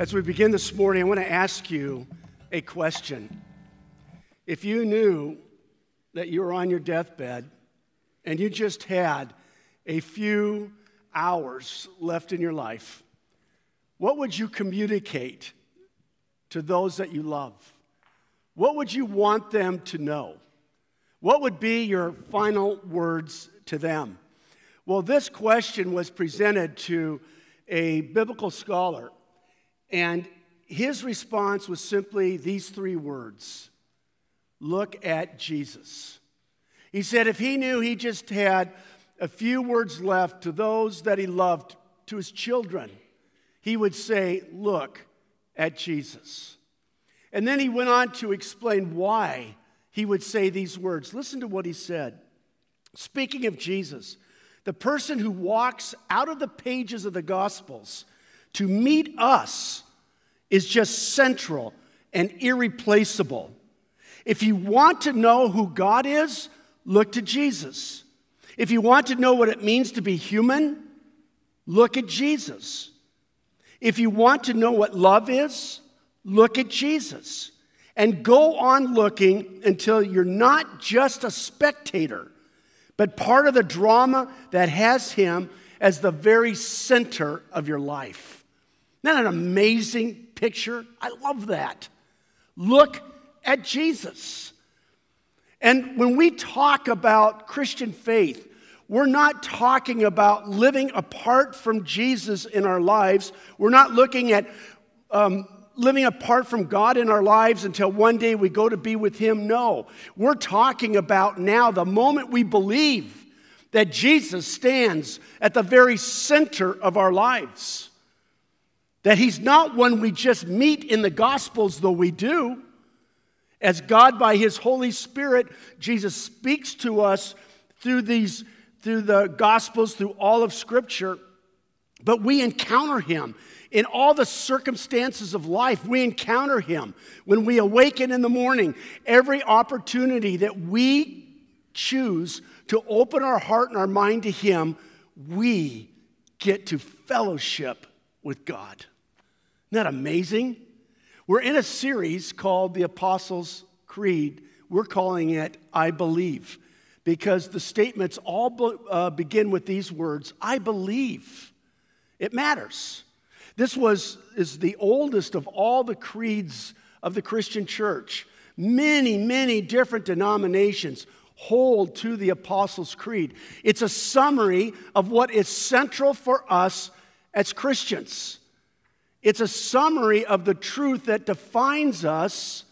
As we begin this morning, I want to ask you a question. If you knew that you were on your deathbed and you just had a few hours left in your life, what would you communicate to those that you love? What would you want them to know? What would be your final words to them? Well, this question was presented to a biblical scholar and his response was simply these three words Look at Jesus. He said if he knew he just had a few words left to those that he loved, to his children, he would say, Look at Jesus. And then he went on to explain why he would say these words. Listen to what he said. Speaking of Jesus, the person who walks out of the pages of the Gospels to meet us is just central and irreplaceable. If you want to know who God is, look to Jesus. If you want to know what it means to be human, look at Jesus. If you want to know what love is, look at Jesus. And go on looking until you're not just a spectator, but part of the drama that has Him as the very center of your life. Isn't that an amazing picture? I love that. Look at Jesus. And when we talk about Christian faith, we're not talking about living apart from Jesus in our lives. We're not looking at um, living apart from God in our lives until one day we go to be with Him. No. We're talking about now the moment we believe that Jesus stands at the very center of our lives. That he's not one we just meet in the Gospels, though we do. As God, by his Holy Spirit, Jesus speaks to us through these, through the Gospels, through all of Scripture. But we encounter him in all the circumstances of life. We encounter him when we awaken in the morning. Every opportunity that we choose to open our heart and our mind to him, we get to fellowship with God. Isn't that amazing? We're in a series called the Apostles' Creed. We're calling it I Believe because the statements all be, uh, begin with these words I believe. It matters. This was, is the oldest of all the creeds of the Christian church. Many, many different denominations hold to the Apostles' Creed. It's a summary of what is central for us as Christians. It's a summary of the truth that defines us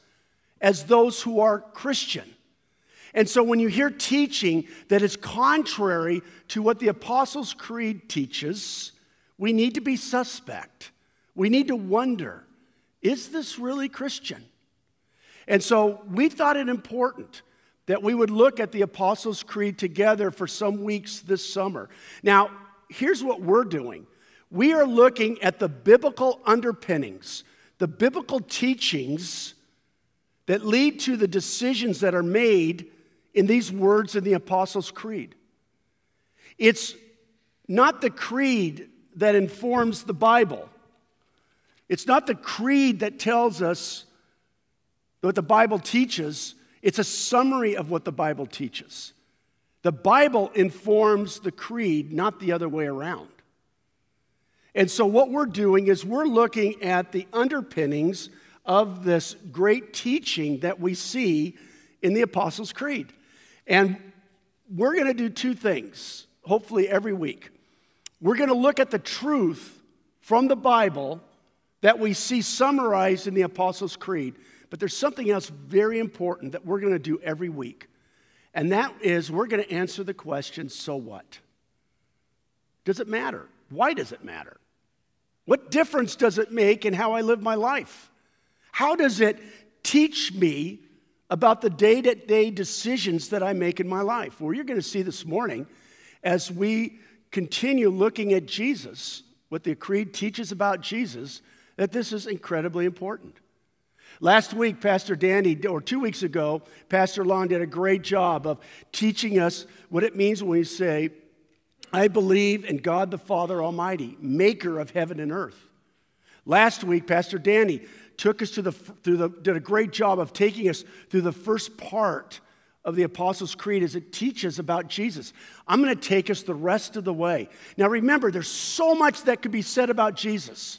as those who are Christian. And so when you hear teaching that is contrary to what the Apostles' Creed teaches, we need to be suspect. We need to wonder is this really Christian? And so we thought it important that we would look at the Apostles' Creed together for some weeks this summer. Now, here's what we're doing we are looking at the biblical underpinnings, the biblical teachings that lead to the decisions that are made in these words in the Apostles' Creed. It's not the creed that informs the Bible. It's not the creed that tells us what the Bible teaches. It's a summary of what the Bible teaches. The Bible informs the creed, not the other way around. And so, what we're doing is we're looking at the underpinnings of this great teaching that we see in the Apostles' Creed. And we're going to do two things, hopefully, every week. We're going to look at the truth from the Bible that we see summarized in the Apostles' Creed. But there's something else very important that we're going to do every week. And that is we're going to answer the question so what? Does it matter? Why does it matter? What difference does it make in how I live my life? How does it teach me about the day to day decisions that I make in my life? Well, you're going to see this morning as we continue looking at Jesus, what the Creed teaches about Jesus, that this is incredibly important. Last week, Pastor Danny, or two weeks ago, Pastor Long did a great job of teaching us what it means when we say, I believe in God the Father Almighty, maker of heaven and earth. Last week, Pastor Danny took us to the, through the, did a great job of taking us through the first part of the Apostles' Creed as it teaches about Jesus. I'm going to take us the rest of the way. Now, remember, there's so much that could be said about Jesus.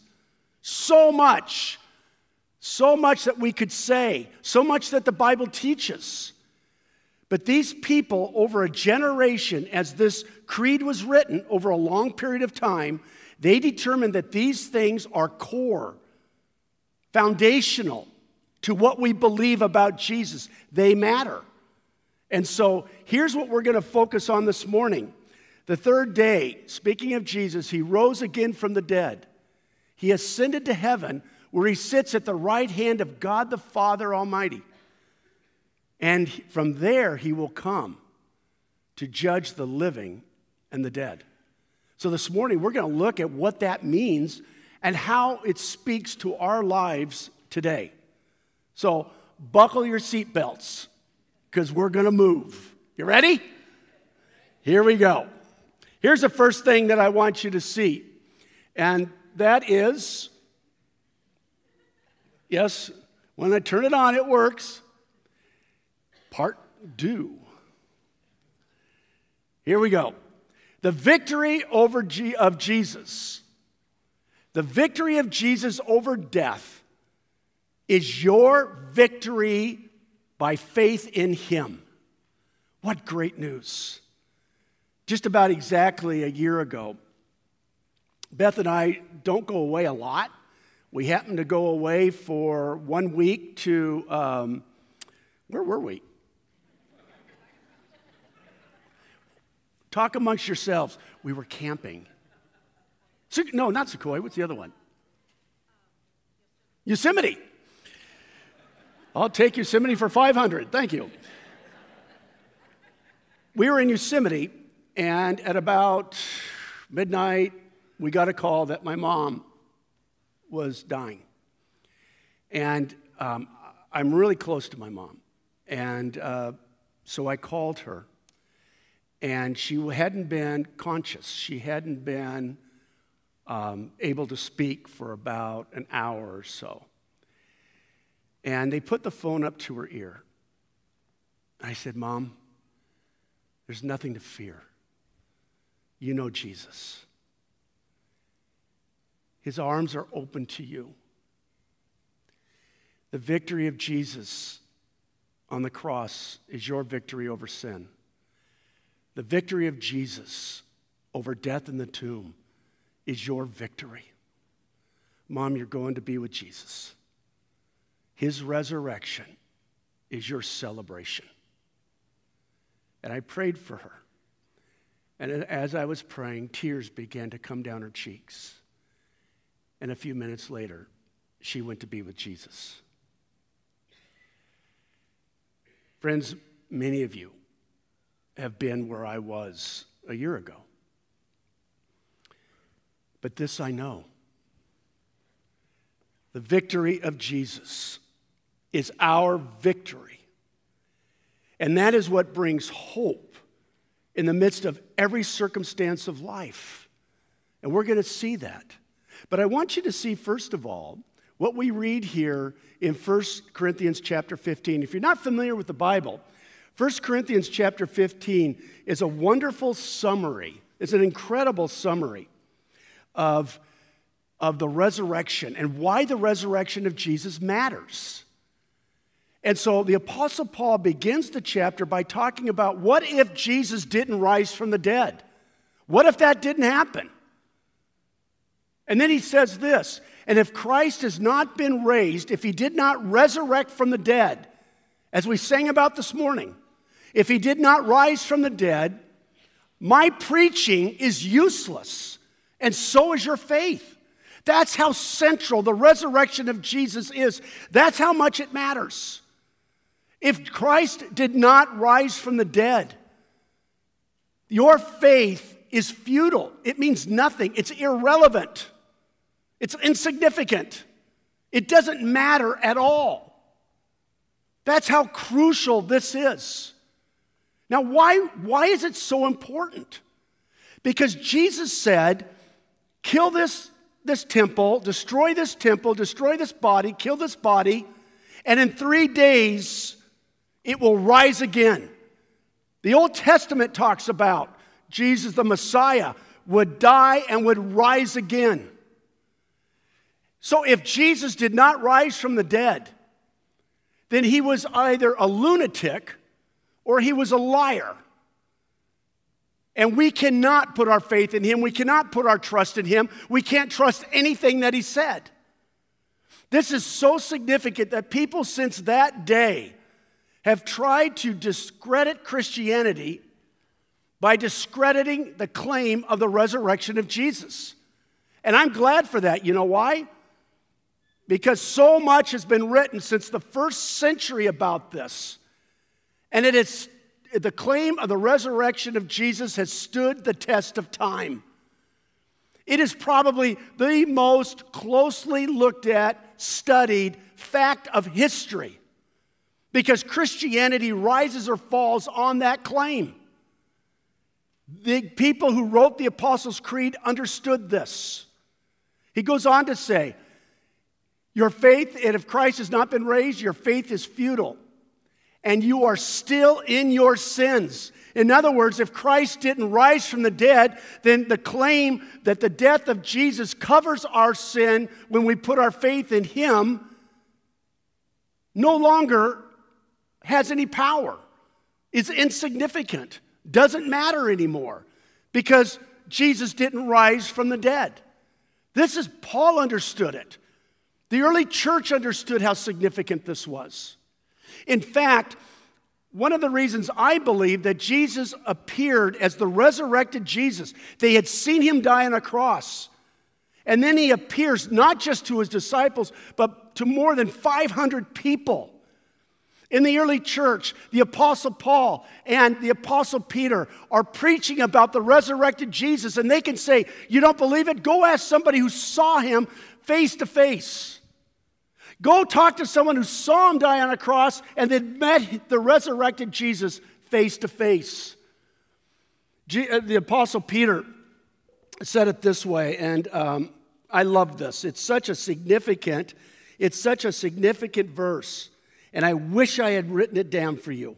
So much. So much that we could say. So much that the Bible teaches. But these people, over a generation, as this creed was written over a long period of time, they determined that these things are core, foundational to what we believe about Jesus. They matter. And so here's what we're going to focus on this morning. The third day, speaking of Jesus, he rose again from the dead. He ascended to heaven where he sits at the right hand of God the Father Almighty. And from there, he will come to judge the living and the dead. So this morning, we're going to look at what that means and how it speaks to our lives today. So buckle your seatbelts because we're going to move. You ready? Here we go. Here's the first thing that I want you to see, and that is yes, when I turn it on, it works. Part do. Here we go. The victory over G- of Jesus, the victory of Jesus over death, is your victory by faith in Him. What great news! Just about exactly a year ago, Beth and I don't go away a lot. We happened to go away for one week to, um, where were we? Talk amongst yourselves. We were camping. No, not Sequoia. What's the other one? Yosemite. I'll take Yosemite for 500. Thank you. We were in Yosemite, and at about midnight, we got a call that my mom was dying. And um, I'm really close to my mom. And uh, so I called her and she hadn't been conscious. She hadn't been um, able to speak for about an hour or so. And they put the phone up to her ear. I said, Mom, there's nothing to fear. You know Jesus. His arms are open to you. The victory of Jesus on the cross is your victory over sin. The victory of Jesus over death in the tomb is your victory. Mom, you're going to be with Jesus. His resurrection is your celebration. And I prayed for her. And as I was praying, tears began to come down her cheeks. And a few minutes later, she went to be with Jesus. Friends, many of you have been where I was a year ago. But this I know the victory of Jesus is our victory. And that is what brings hope in the midst of every circumstance of life. And we're going to see that. But I want you to see, first of all, what we read here in 1 Corinthians chapter 15. If you're not familiar with the Bible, 1 Corinthians chapter 15 is a wonderful summary. It's an incredible summary of, of the resurrection and why the resurrection of Jesus matters. And so the Apostle Paul begins the chapter by talking about what if Jesus didn't rise from the dead? What if that didn't happen? And then he says this And if Christ has not been raised, if he did not resurrect from the dead, as we sang about this morning, if he did not rise from the dead, my preaching is useless, and so is your faith. That's how central the resurrection of Jesus is. That's how much it matters. If Christ did not rise from the dead, your faith is futile. It means nothing. It's irrelevant. It's insignificant. It doesn't matter at all. That's how crucial this is. Now, why, why is it so important? Because Jesus said, kill this this temple, destroy this temple, destroy this body, kill this body, and in three days it will rise again. The Old Testament talks about Jesus, the Messiah, would die and would rise again. So if Jesus did not rise from the dead, then he was either a lunatic or he was a liar. And we cannot put our faith in him. We cannot put our trust in him. We can't trust anything that he said. This is so significant that people since that day have tried to discredit Christianity by discrediting the claim of the resurrection of Jesus. And I'm glad for that. You know why? Because so much has been written since the first century about this. And it is the claim of the resurrection of Jesus has stood the test of time. It is probably the most closely looked at, studied fact of history because Christianity rises or falls on that claim. The people who wrote the Apostles' Creed understood this. He goes on to say, Your faith, and if Christ has not been raised, your faith is futile, and you are still in your sins. In other words, if Christ didn't rise from the dead, then the claim that the death of Jesus covers our sin when we put our faith in Him no longer has any power, is insignificant, doesn't matter anymore because Jesus didn't rise from the dead. This is, Paul understood it. The early church understood how significant this was. In fact, one of the reasons I believe that Jesus appeared as the resurrected Jesus, they had seen him die on a cross. And then he appears not just to his disciples, but to more than 500 people. In the early church, the Apostle Paul and the Apostle Peter are preaching about the resurrected Jesus, and they can say, You don't believe it? Go ask somebody who saw him face to face. Go talk to someone who saw him die on a cross and then met the resurrected Jesus face to face. The Apostle Peter said it this way, and um, I love this. It's such a significant, it's such a significant verse and I wish I had written it down for you.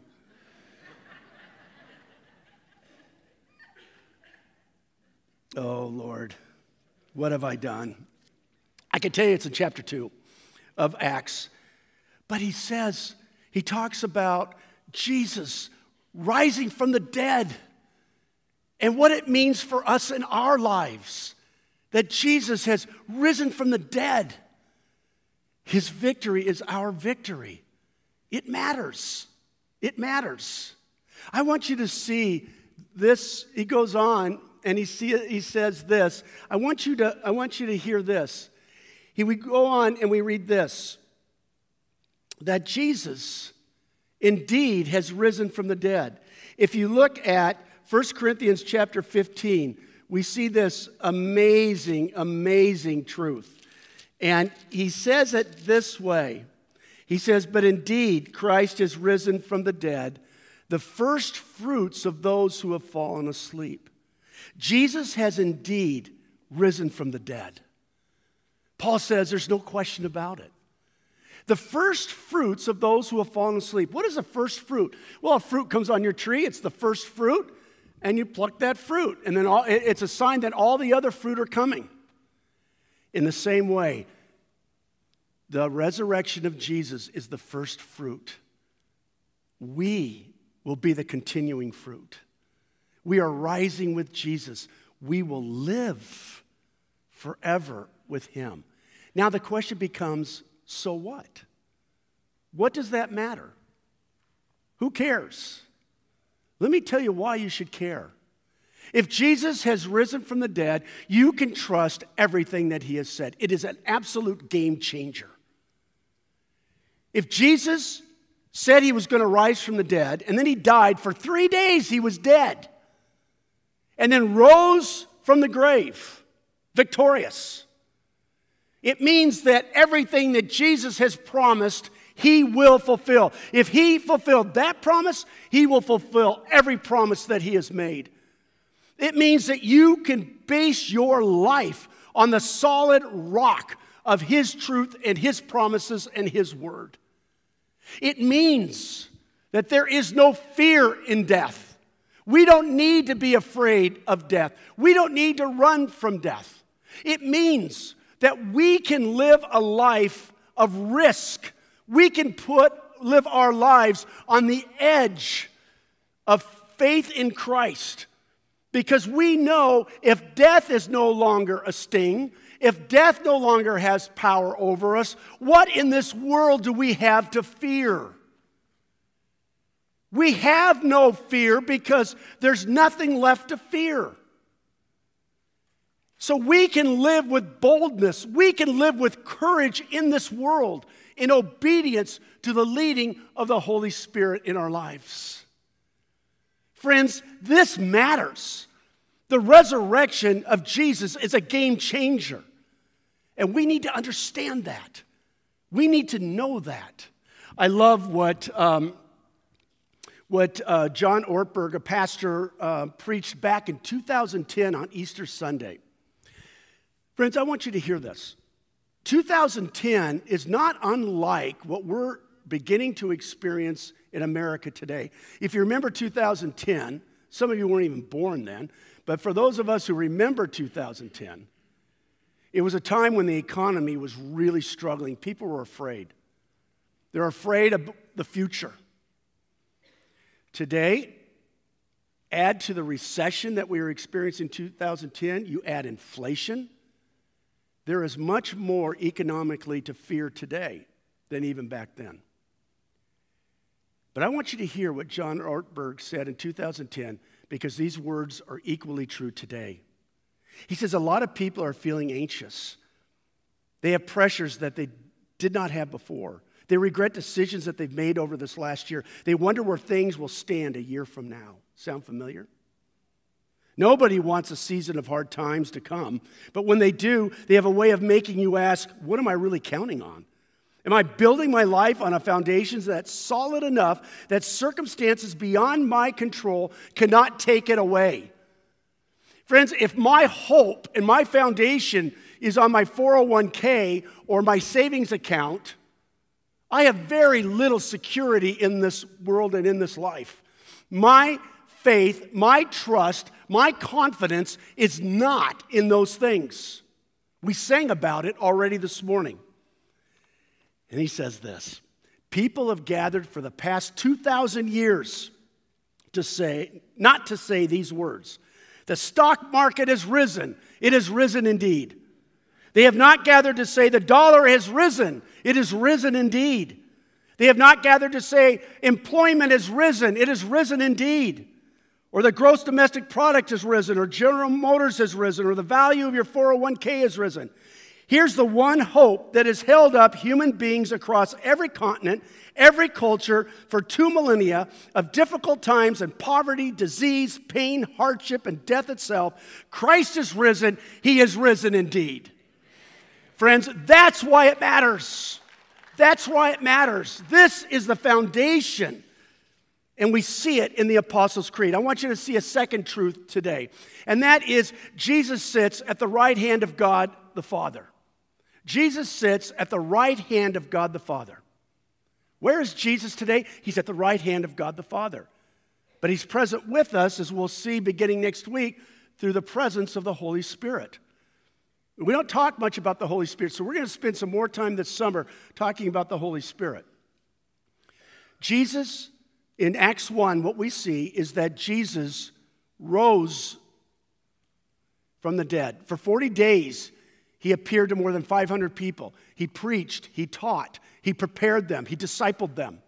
oh, Lord, what have I done? I can tell you it's in chapter 2 of Acts. But he says, he talks about Jesus rising from the dead and what it means for us in our lives that Jesus has risen from the dead. His victory is our victory. It matters. It matters. I want you to see this. He goes on and he, see, he says this. I want, you to, I want you to hear this. He, would go on and we read this that Jesus indeed has risen from the dead. If you look at 1 Corinthians chapter 15, we see this amazing, amazing truth. And he says it this way he says, But indeed, Christ has risen from the dead, the first fruits of those who have fallen asleep. Jesus has indeed risen from the dead. Paul says there's no question about it. The first fruits of those who have fallen asleep. What is a first fruit? Well, a fruit comes on your tree, it's the first fruit, and you pluck that fruit. And then all, it's a sign that all the other fruit are coming. In the same way, the resurrection of Jesus is the first fruit. We will be the continuing fruit. We are rising with Jesus. We will live forever with him. Now the question becomes so what? What does that matter? Who cares? Let me tell you why you should care. If Jesus has risen from the dead, you can trust everything that he has said. It is an absolute game changer. If Jesus said he was going to rise from the dead, and then he died, for three days he was dead, and then rose from the grave, victorious. It means that everything that Jesus has promised, he will fulfill. If he fulfilled that promise, he will fulfill every promise that he has made. It means that you can base your life on the solid rock of His truth and His promises and His word. It means that there is no fear in death. We don't need to be afraid of death. We don't need to run from death. It means that we can live a life of risk. We can put live our lives on the edge of faith in Christ because we know if death is no longer a sting, if death no longer has power over us, what in this world do we have to fear? We have no fear because there's nothing left to fear. So we can live with boldness, we can live with courage in this world in obedience to the leading of the Holy Spirit in our lives. Friends, this matters. The resurrection of Jesus is a game changer. And we need to understand that. We need to know that. I love what, um, what uh, John Ortberg, a pastor, uh, preached back in 2010 on Easter Sunday. Friends, I want you to hear this. 2010 is not unlike what we're beginning to experience in America today. If you remember 2010, some of you weren't even born then, but for those of us who remember 2010, it was a time when the economy was really struggling. People were afraid. They're afraid of the future. Today, add to the recession that we were experiencing in 2010, you add inflation. There is much more economically to fear today than even back then. But I want you to hear what John Ortberg said in 2010 because these words are equally true today. He says a lot of people are feeling anxious. They have pressures that they did not have before. They regret decisions that they've made over this last year. They wonder where things will stand a year from now. Sound familiar? Nobody wants a season of hard times to come, but when they do, they have a way of making you ask, What am I really counting on? Am I building my life on a foundation that's solid enough that circumstances beyond my control cannot take it away? Friends, if my hope and my foundation is on my 401k or my savings account, I have very little security in this world and in this life. My faith, my trust, my confidence is not in those things. We sang about it already this morning. And he says this People have gathered for the past 2,000 years to say, not to say these words the stock market has risen. It has risen indeed. They have not gathered to say the dollar has risen. It has risen indeed. They have not gathered to say employment has risen. It has risen indeed. Or the gross domestic product has risen, or General Motors has risen, or the value of your 401k has risen. Here's the one hope that has held up human beings across every continent, every culture for two millennia of difficult times and poverty, disease, pain, hardship, and death itself. Christ is risen. He is risen indeed. Friends, that's why it matters. That's why it matters. This is the foundation. And we see it in the Apostles' Creed. I want you to see a second truth today, and that is Jesus sits at the right hand of God the Father. Jesus sits at the right hand of God the Father. Where is Jesus today? He's at the right hand of God the Father. But he's present with us, as we'll see beginning next week, through the presence of the Holy Spirit. We don't talk much about the Holy Spirit, so we're going to spend some more time this summer talking about the Holy Spirit. Jesus, in Acts 1, what we see is that Jesus rose from the dead. For 40 days, he appeared to more than 500 people. He preached, he taught, he prepared them, he discipled them.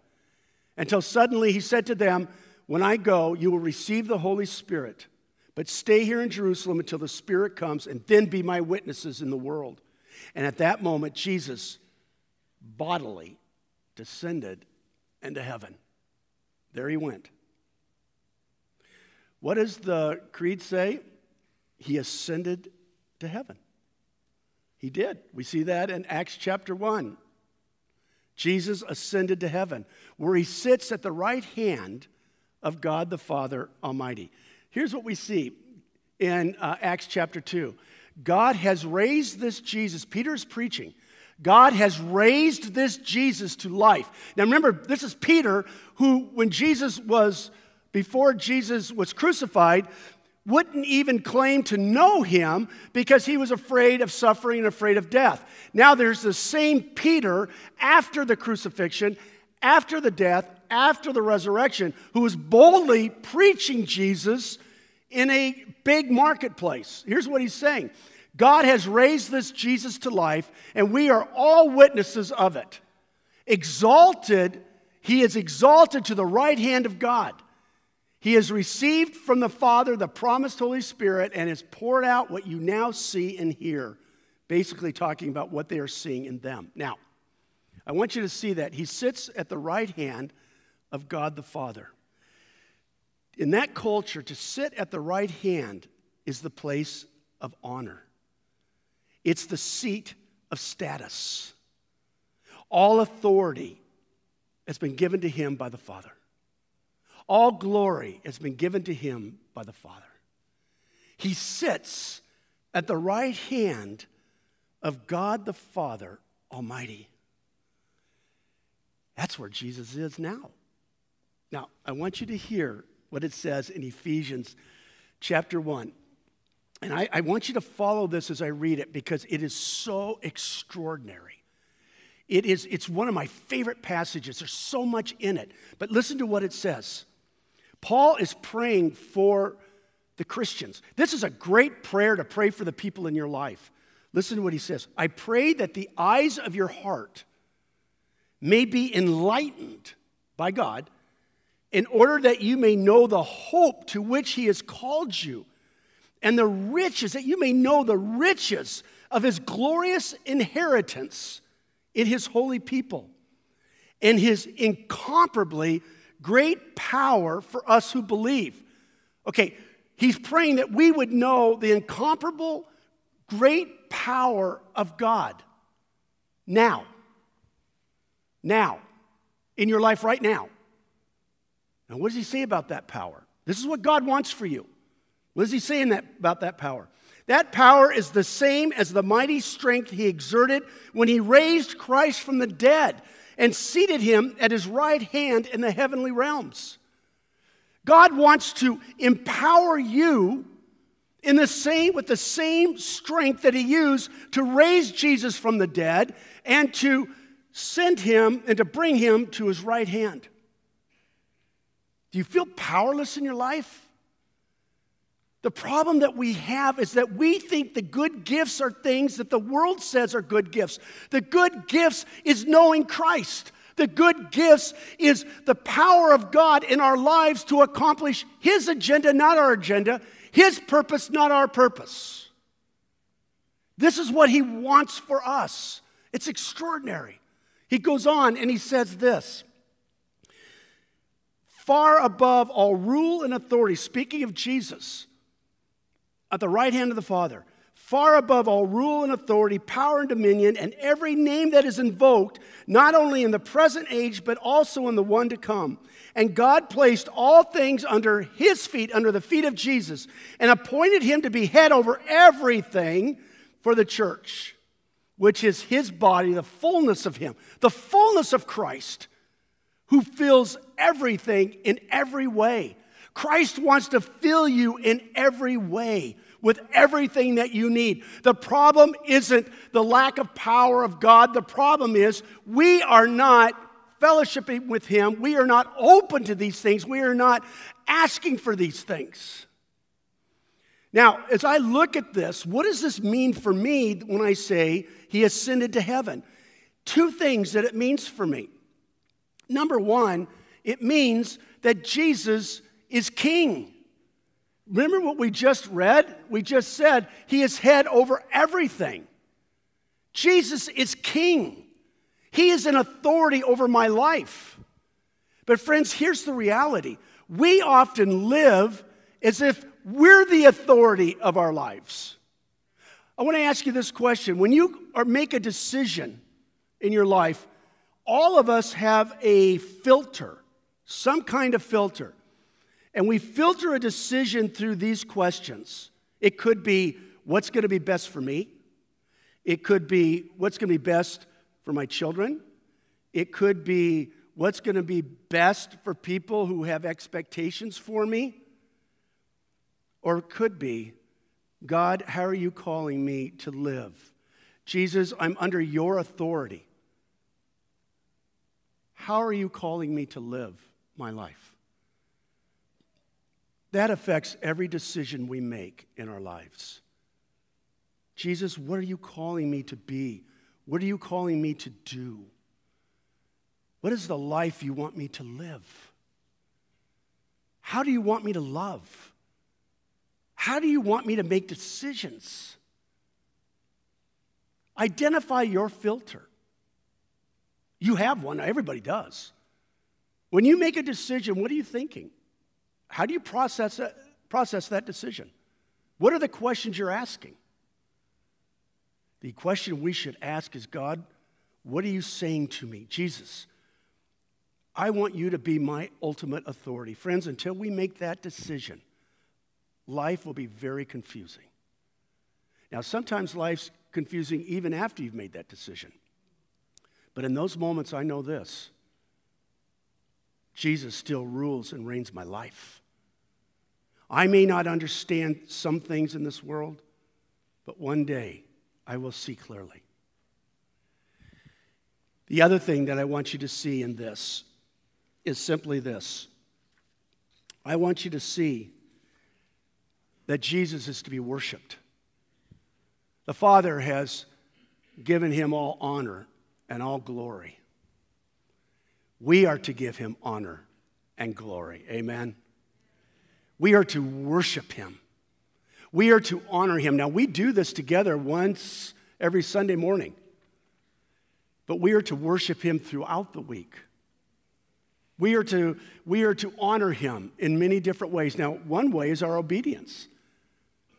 Until suddenly he said to them, When I go, you will receive the Holy Spirit, but stay here in Jerusalem until the Spirit comes, and then be my witnesses in the world. And at that moment, Jesus bodily descended into heaven. There he went. What does the creed say? He ascended to heaven. He did. We see that in Acts chapter 1. Jesus ascended to heaven, where he sits at the right hand of God the Father Almighty. Here's what we see in uh, Acts chapter 2 God has raised this Jesus. Peter's preaching. God has raised this Jesus to life. Now remember, this is Peter who, when Jesus was, before Jesus was crucified, wouldn't even claim to know him because he was afraid of suffering and afraid of death. Now there's the same Peter after the crucifixion, after the death, after the resurrection, who was boldly preaching Jesus in a big marketplace. Here's what he's saying God has raised this Jesus to life, and we are all witnesses of it. Exalted, he is exalted to the right hand of God. He has received from the Father the promised Holy Spirit and has poured out what you now see and hear. Basically, talking about what they are seeing in them. Now, I want you to see that. He sits at the right hand of God the Father. In that culture, to sit at the right hand is the place of honor, it's the seat of status. All authority has been given to him by the Father. All glory has been given to him by the Father. He sits at the right hand of God the Father Almighty. That's where Jesus is now. Now, I want you to hear what it says in Ephesians chapter 1. And I, I, want you to follow this as I read it because it is so extraordinary. It is, it's one of my favorite passages. There's so much in it. But listen to what it says. Paul is praying for the Christians. This is a great prayer to pray for the people in your life. Listen to what he says I pray that the eyes of your heart may be enlightened by God in order that you may know the hope to which he has called you and the riches, that you may know the riches of his glorious inheritance in his holy people and his incomparably great power for us who believe. Okay, he's praying that we would know the incomparable great power of God now. Now, in your life right now. Now, what does he say about that power? This is what God wants for you. What is he saying that, about that power? That power is the same as the mighty strength he exerted when he raised Christ from the dead and seated him at his right hand in the heavenly realms. God wants to empower you in the same with the same strength that he used to raise Jesus from the dead and to send him and to bring him to his right hand. Do you feel powerless in your life? The problem that we have is that we think the good gifts are things that the world says are good gifts. The good gifts is knowing Christ. The good gifts is the power of God in our lives to accomplish His agenda, not our agenda, His purpose, not our purpose. This is what He wants for us. It's extraordinary. He goes on and he says this far above all rule and authority, speaking of Jesus, at the right hand of the Father, far above all rule and authority, power and dominion, and every name that is invoked, not only in the present age, but also in the one to come. And God placed all things under his feet, under the feet of Jesus, and appointed him to be head over everything for the church, which is his body, the fullness of him, the fullness of Christ who fills everything in every way. Christ wants to fill you in every way with everything that you need. The problem isn't the lack of power of God. The problem is we are not fellowshipping with Him. We are not open to these things. We are not asking for these things. Now, as I look at this, what does this mean for me when I say He ascended to heaven? Two things that it means for me. Number one, it means that Jesus is king. Remember what we just read? We just said he is head over everything. Jesus is king. He is an authority over my life. But, friends, here's the reality we often live as if we're the authority of our lives. I want to ask you this question. When you make a decision in your life, all of us have a filter, some kind of filter. And we filter a decision through these questions. It could be what's going to be best for me. It could be what's going to be best for my children. It could be what's going to be best for people who have expectations for me. Or it could be, God, how are you calling me to live? Jesus, I'm under your authority. How are you calling me to live my life? That affects every decision we make in our lives. Jesus, what are you calling me to be? What are you calling me to do? What is the life you want me to live? How do you want me to love? How do you want me to make decisions? Identify your filter. You have one, everybody does. When you make a decision, what are you thinking? How do you process that, process that decision? What are the questions you're asking? The question we should ask is God, what are you saying to me? Jesus, I want you to be my ultimate authority. Friends, until we make that decision, life will be very confusing. Now, sometimes life's confusing even after you've made that decision. But in those moments, I know this Jesus still rules and reigns my life. I may not understand some things in this world, but one day I will see clearly. The other thing that I want you to see in this is simply this I want you to see that Jesus is to be worshiped. The Father has given him all honor and all glory. We are to give him honor and glory. Amen. We are to worship him. We are to honor him. Now, we do this together once every Sunday morning, but we are to worship him throughout the week. We are, to, we are to honor him in many different ways. Now, one way is our obedience.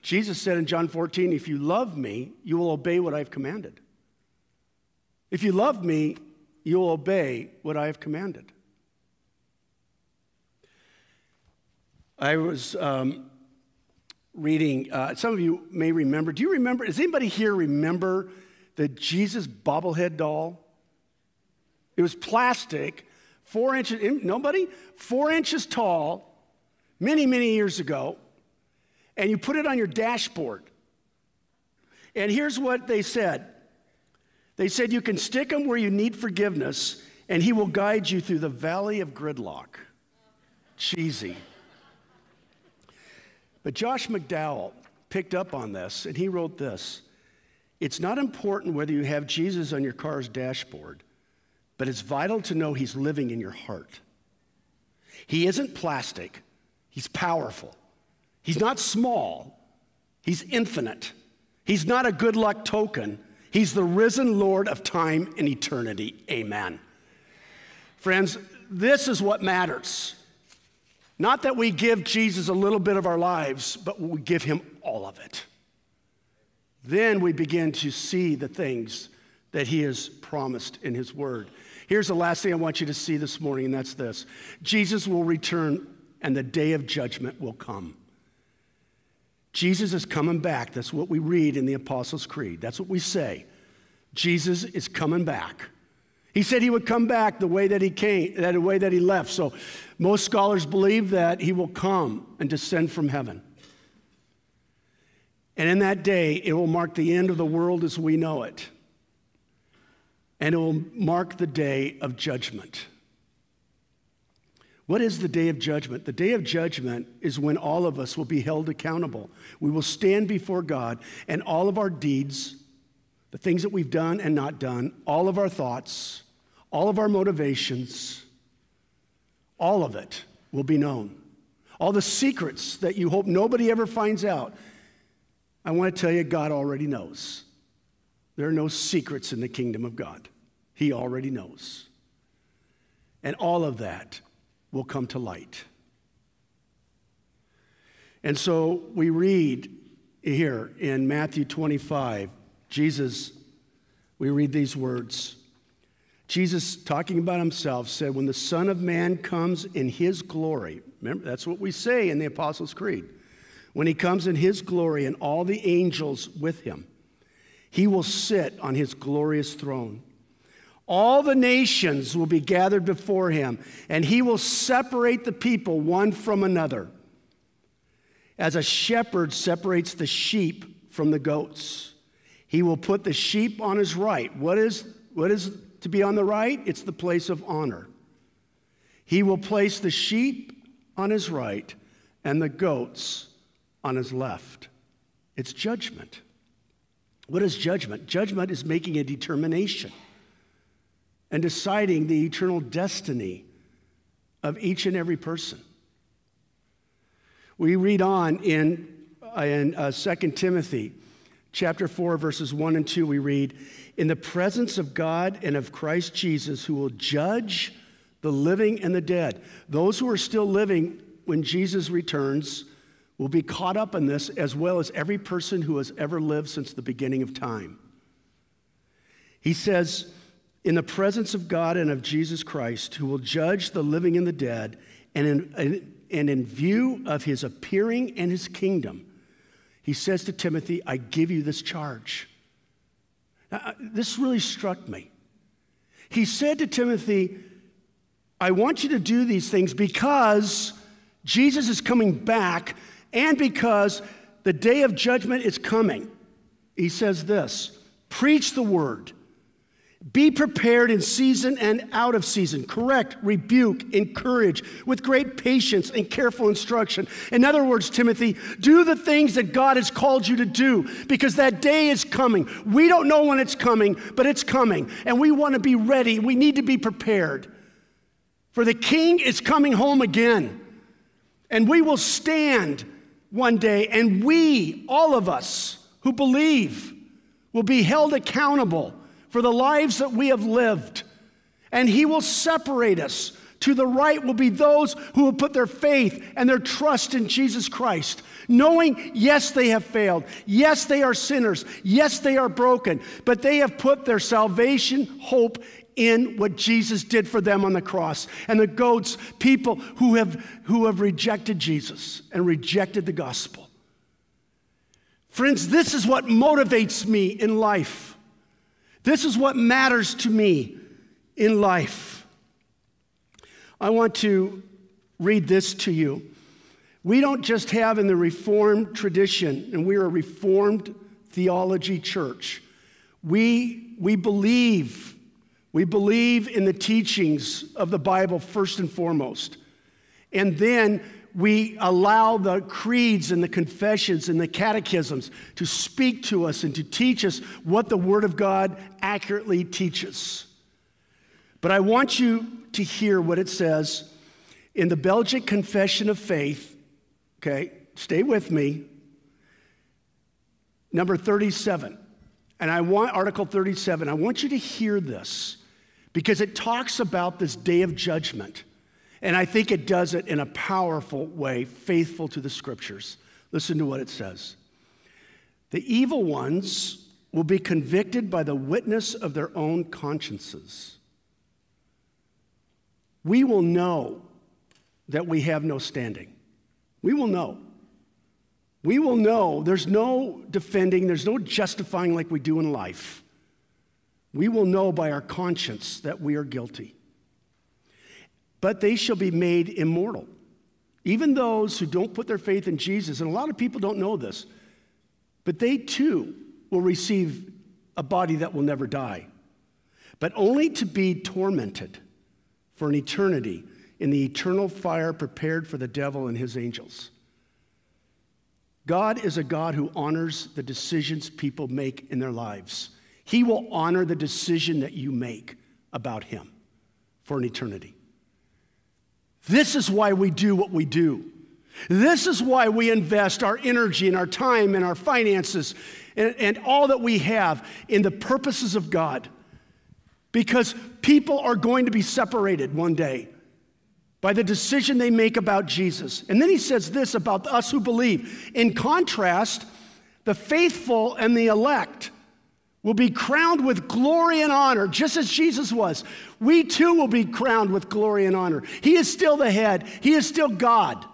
Jesus said in John 14, If you love me, you will obey what I've commanded. If you love me, you will obey what I have commanded. I was um, reading, uh, some of you may remember. Do you remember? Does anybody here remember the Jesus bobblehead doll? It was plastic, four inches, nobody? Four inches tall, many, many years ago. And you put it on your dashboard. And here's what they said they said, You can stick him where you need forgiveness, and he will guide you through the valley of gridlock. Cheesy. But Josh McDowell picked up on this, and he wrote this It's not important whether you have Jesus on your car's dashboard, but it's vital to know he's living in your heart. He isn't plastic, he's powerful. He's not small, he's infinite. He's not a good luck token, He's the risen Lord of time and eternity. Amen. Friends, this is what matters. Not that we give Jesus a little bit of our lives, but we give him all of it. Then we begin to see the things that he has promised in his word. Here's the last thing I want you to see this morning, and that's this Jesus will return, and the day of judgment will come. Jesus is coming back. That's what we read in the Apostles' Creed. That's what we say. Jesus is coming back. He said he would come back the way that he came, that the way that he left. So most scholars believe that he will come and descend from heaven. And in that day, it will mark the end of the world as we know it. And it will mark the day of judgment. What is the day of judgment? The day of judgment is when all of us will be held accountable. We will stand before God, and all of our deeds, the things that we've done and not done, all of our thoughts, all of our motivations, all of it will be known. All the secrets that you hope nobody ever finds out, I want to tell you, God already knows. There are no secrets in the kingdom of God, He already knows. And all of that will come to light. And so we read here in Matthew 25, Jesus, we read these words. Jesus, talking about himself, said, When the Son of Man comes in his glory, remember, that's what we say in the Apostles' Creed. when he comes in his glory and all the angels with him. He will sit on his glorious throne. All the nations will be gathered before him, and he will separate the people one from another, as a shepherd separates the sheep from the goats. He will put the sheep on his right. What is, what is to be on the right? It's the place of honor. He will place the sheep on his right and the goats on his left. It's judgment. What is judgment? Judgment is making a determination and deciding the eternal destiny of each and every person. We read on in, in uh, 2 Timothy chapter 4, verses 1 and 2. We read, In the presence of God and of Christ Jesus, who will judge the living and the dead. Those who are still living when Jesus returns will be caught up in this, as well as every person who has ever lived since the beginning of time. He says, in the presence of God and of Jesus Christ, who will judge the living and the dead, and in, and in view of his appearing and his kingdom, he says to Timothy, I give you this charge. Now, uh, this really struck me. He said to Timothy, I want you to do these things because Jesus is coming back and because the day of judgment is coming. He says this preach the word. Be prepared in season and out of season. Correct, rebuke, encourage with great patience and careful instruction. In other words, Timothy, do the things that God has called you to do because that day is coming. We don't know when it's coming, but it's coming. And we want to be ready. We need to be prepared. For the king is coming home again. And we will stand one day, and we, all of us who believe, will be held accountable for the lives that we have lived. And He will separate us. To the right will be those who will put their faith and their trust in Jesus Christ, knowing, yes, they have failed. Yes, they are sinners. Yes, they are broken. But they have put their salvation hope in what Jesus did for them on the cross. And the goats, people who have, who have rejected Jesus and rejected the gospel. Friends, this is what motivates me in life. This is what matters to me in life. I want to read this to you. We don't just have in the Reformed tradition, and we're a Reformed theology church. We, we believe we believe in the teachings of the Bible first and foremost. And then we allow the creeds and the confessions and the catechisms to speak to us and to teach us what the Word of God accurately teaches. But I want you to hear what it says in the Belgic Confession of Faith. Okay, stay with me. Number 37. And I want Article 37, I want you to hear this because it talks about this day of judgment. And I think it does it in a powerful way, faithful to the scriptures. Listen to what it says The evil ones will be convicted by the witness of their own consciences. We will know that we have no standing. We will know. We will know there's no defending, there's no justifying like we do in life we will know by our conscience that we are guilty. But they shall be made immortal. Even those who don't put their faith in Jesus, and a lot of people don't know this, but they too will receive a body that will never die, but only to be tormented for an eternity in the eternal fire prepared for the devil and his angels. God is a God who honors the decisions people make in their lives. He will honor the decision that you make about Him for an eternity. This is why we do what we do. This is why we invest our energy and our time and our finances and, and all that we have in the purposes of God. Because people are going to be separated one day by the decision they make about Jesus. And then he says this about us who believe. In contrast, the faithful and the elect will be crowned with glory and honor, just as Jesus was. We too will be crowned with glory and honor. He is still the head, He is still God.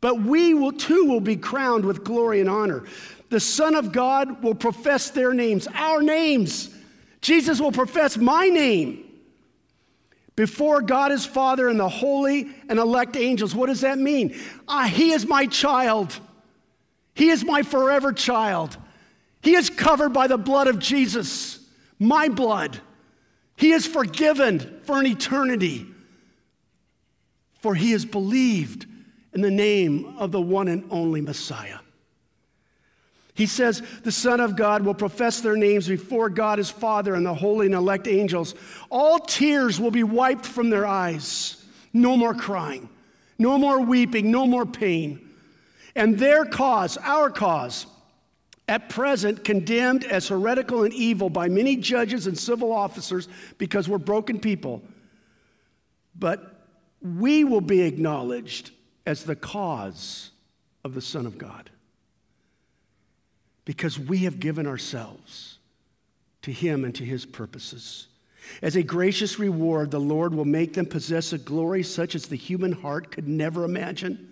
but we will too will be crowned with glory and honor. The Son of God will profess their names, our names. Jesus will profess my name before God his Father and the holy and elect angels. What does that mean? Ah, he is my child. He is my forever child. He is covered by the blood of Jesus, my blood. He is forgiven for an eternity, for he has believed in the name of the one and only Messiah. He says, The Son of God will profess their names before God his Father and the holy and elect angels. All tears will be wiped from their eyes. No more crying, no more weeping, no more pain. And their cause, our cause, at present condemned as heretical and evil by many judges and civil officers because we're broken people. But we will be acknowledged as the cause of the Son of God because we have given ourselves to Him and to His purposes. As a gracious reward, the Lord will make them possess a glory such as the human heart could never imagine.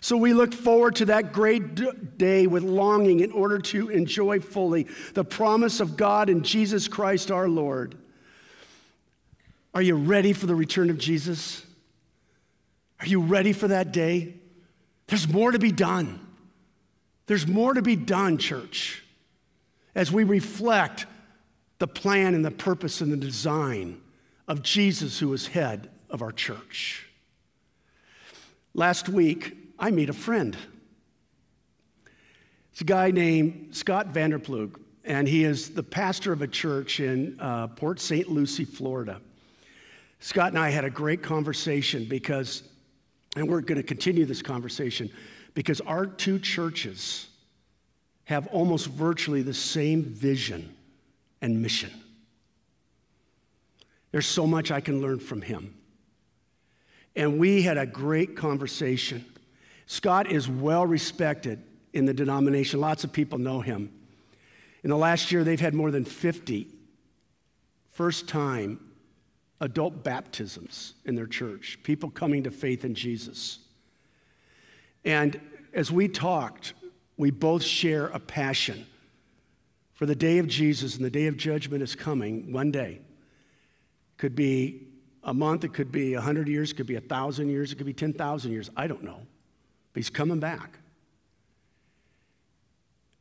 So we look forward to that great day with longing in order to enjoy fully the promise of God in Jesus Christ our Lord. Are you ready for the return of Jesus? Are you ready for that day? There's more to be done. There's more to be done, church, as we reflect the plan and the purpose and the design of Jesus, who is head of our church. Last week, I meet a friend. It's a guy named Scott Vanderplug, and he is the pastor of a church in uh, Port St. Lucie, Florida. Scott and I had a great conversation because, and we're going to continue this conversation, because our two churches have almost virtually the same vision and mission. There's so much I can learn from him. And we had a great conversation. Scott is well respected in the denomination. Lots of people know him. In the last year, they've had more than 50 first time adult baptisms in their church, people coming to faith in Jesus. And as we talked, we both share a passion for the day of Jesus and the day of judgment is coming one day. Could be a month, it could be a 100 years, it could be a 1,000 years, it could be 10,000 years. I don't know. But he's coming back.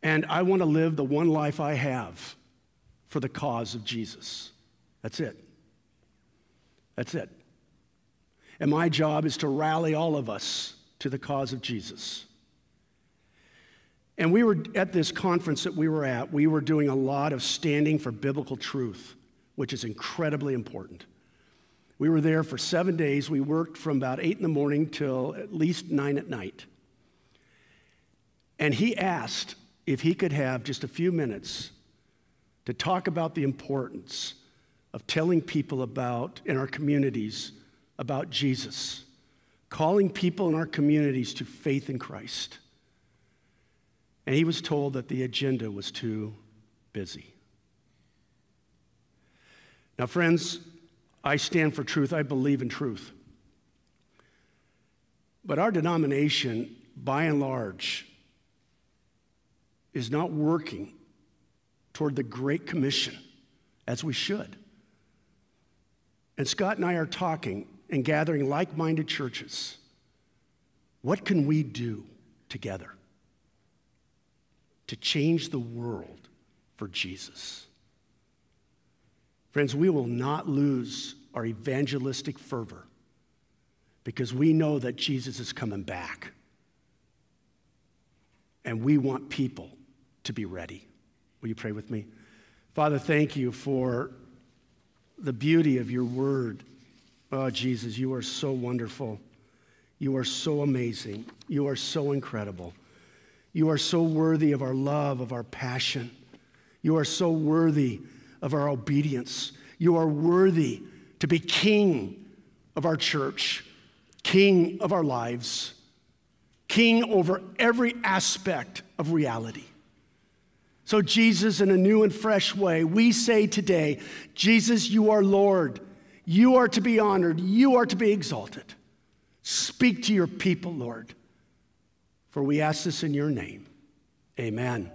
And I want to live the one life I have for the cause of Jesus. That's it. That's it. And my job is to rally all of us to the cause of Jesus. And we were at this conference that we were at, we were doing a lot of standing for biblical truth, which is incredibly important. We were there for seven days. We worked from about eight in the morning till at least nine at night. And he asked if he could have just a few minutes to talk about the importance of telling people about, in our communities, about Jesus, calling people in our communities to faith in Christ. And he was told that the agenda was too busy. Now, friends, I stand for truth. I believe in truth. But our denomination, by and large, is not working toward the Great Commission as we should. And Scott and I are talking and gathering like minded churches. What can we do together? to change the world for Jesus. Friends, we will not lose our evangelistic fervor because we know that Jesus is coming back. And we want people to be ready. Will you pray with me? Father, thank you for the beauty of your word. Oh, Jesus, you are so wonderful. You are so amazing. You are so incredible. You are so worthy of our love, of our passion. You are so worthy of our obedience. You are worthy to be king of our church, king of our lives, king over every aspect of reality. So, Jesus, in a new and fresh way, we say today, Jesus, you are Lord. You are to be honored. You are to be exalted. Speak to your people, Lord. For we ask this in your name. Amen.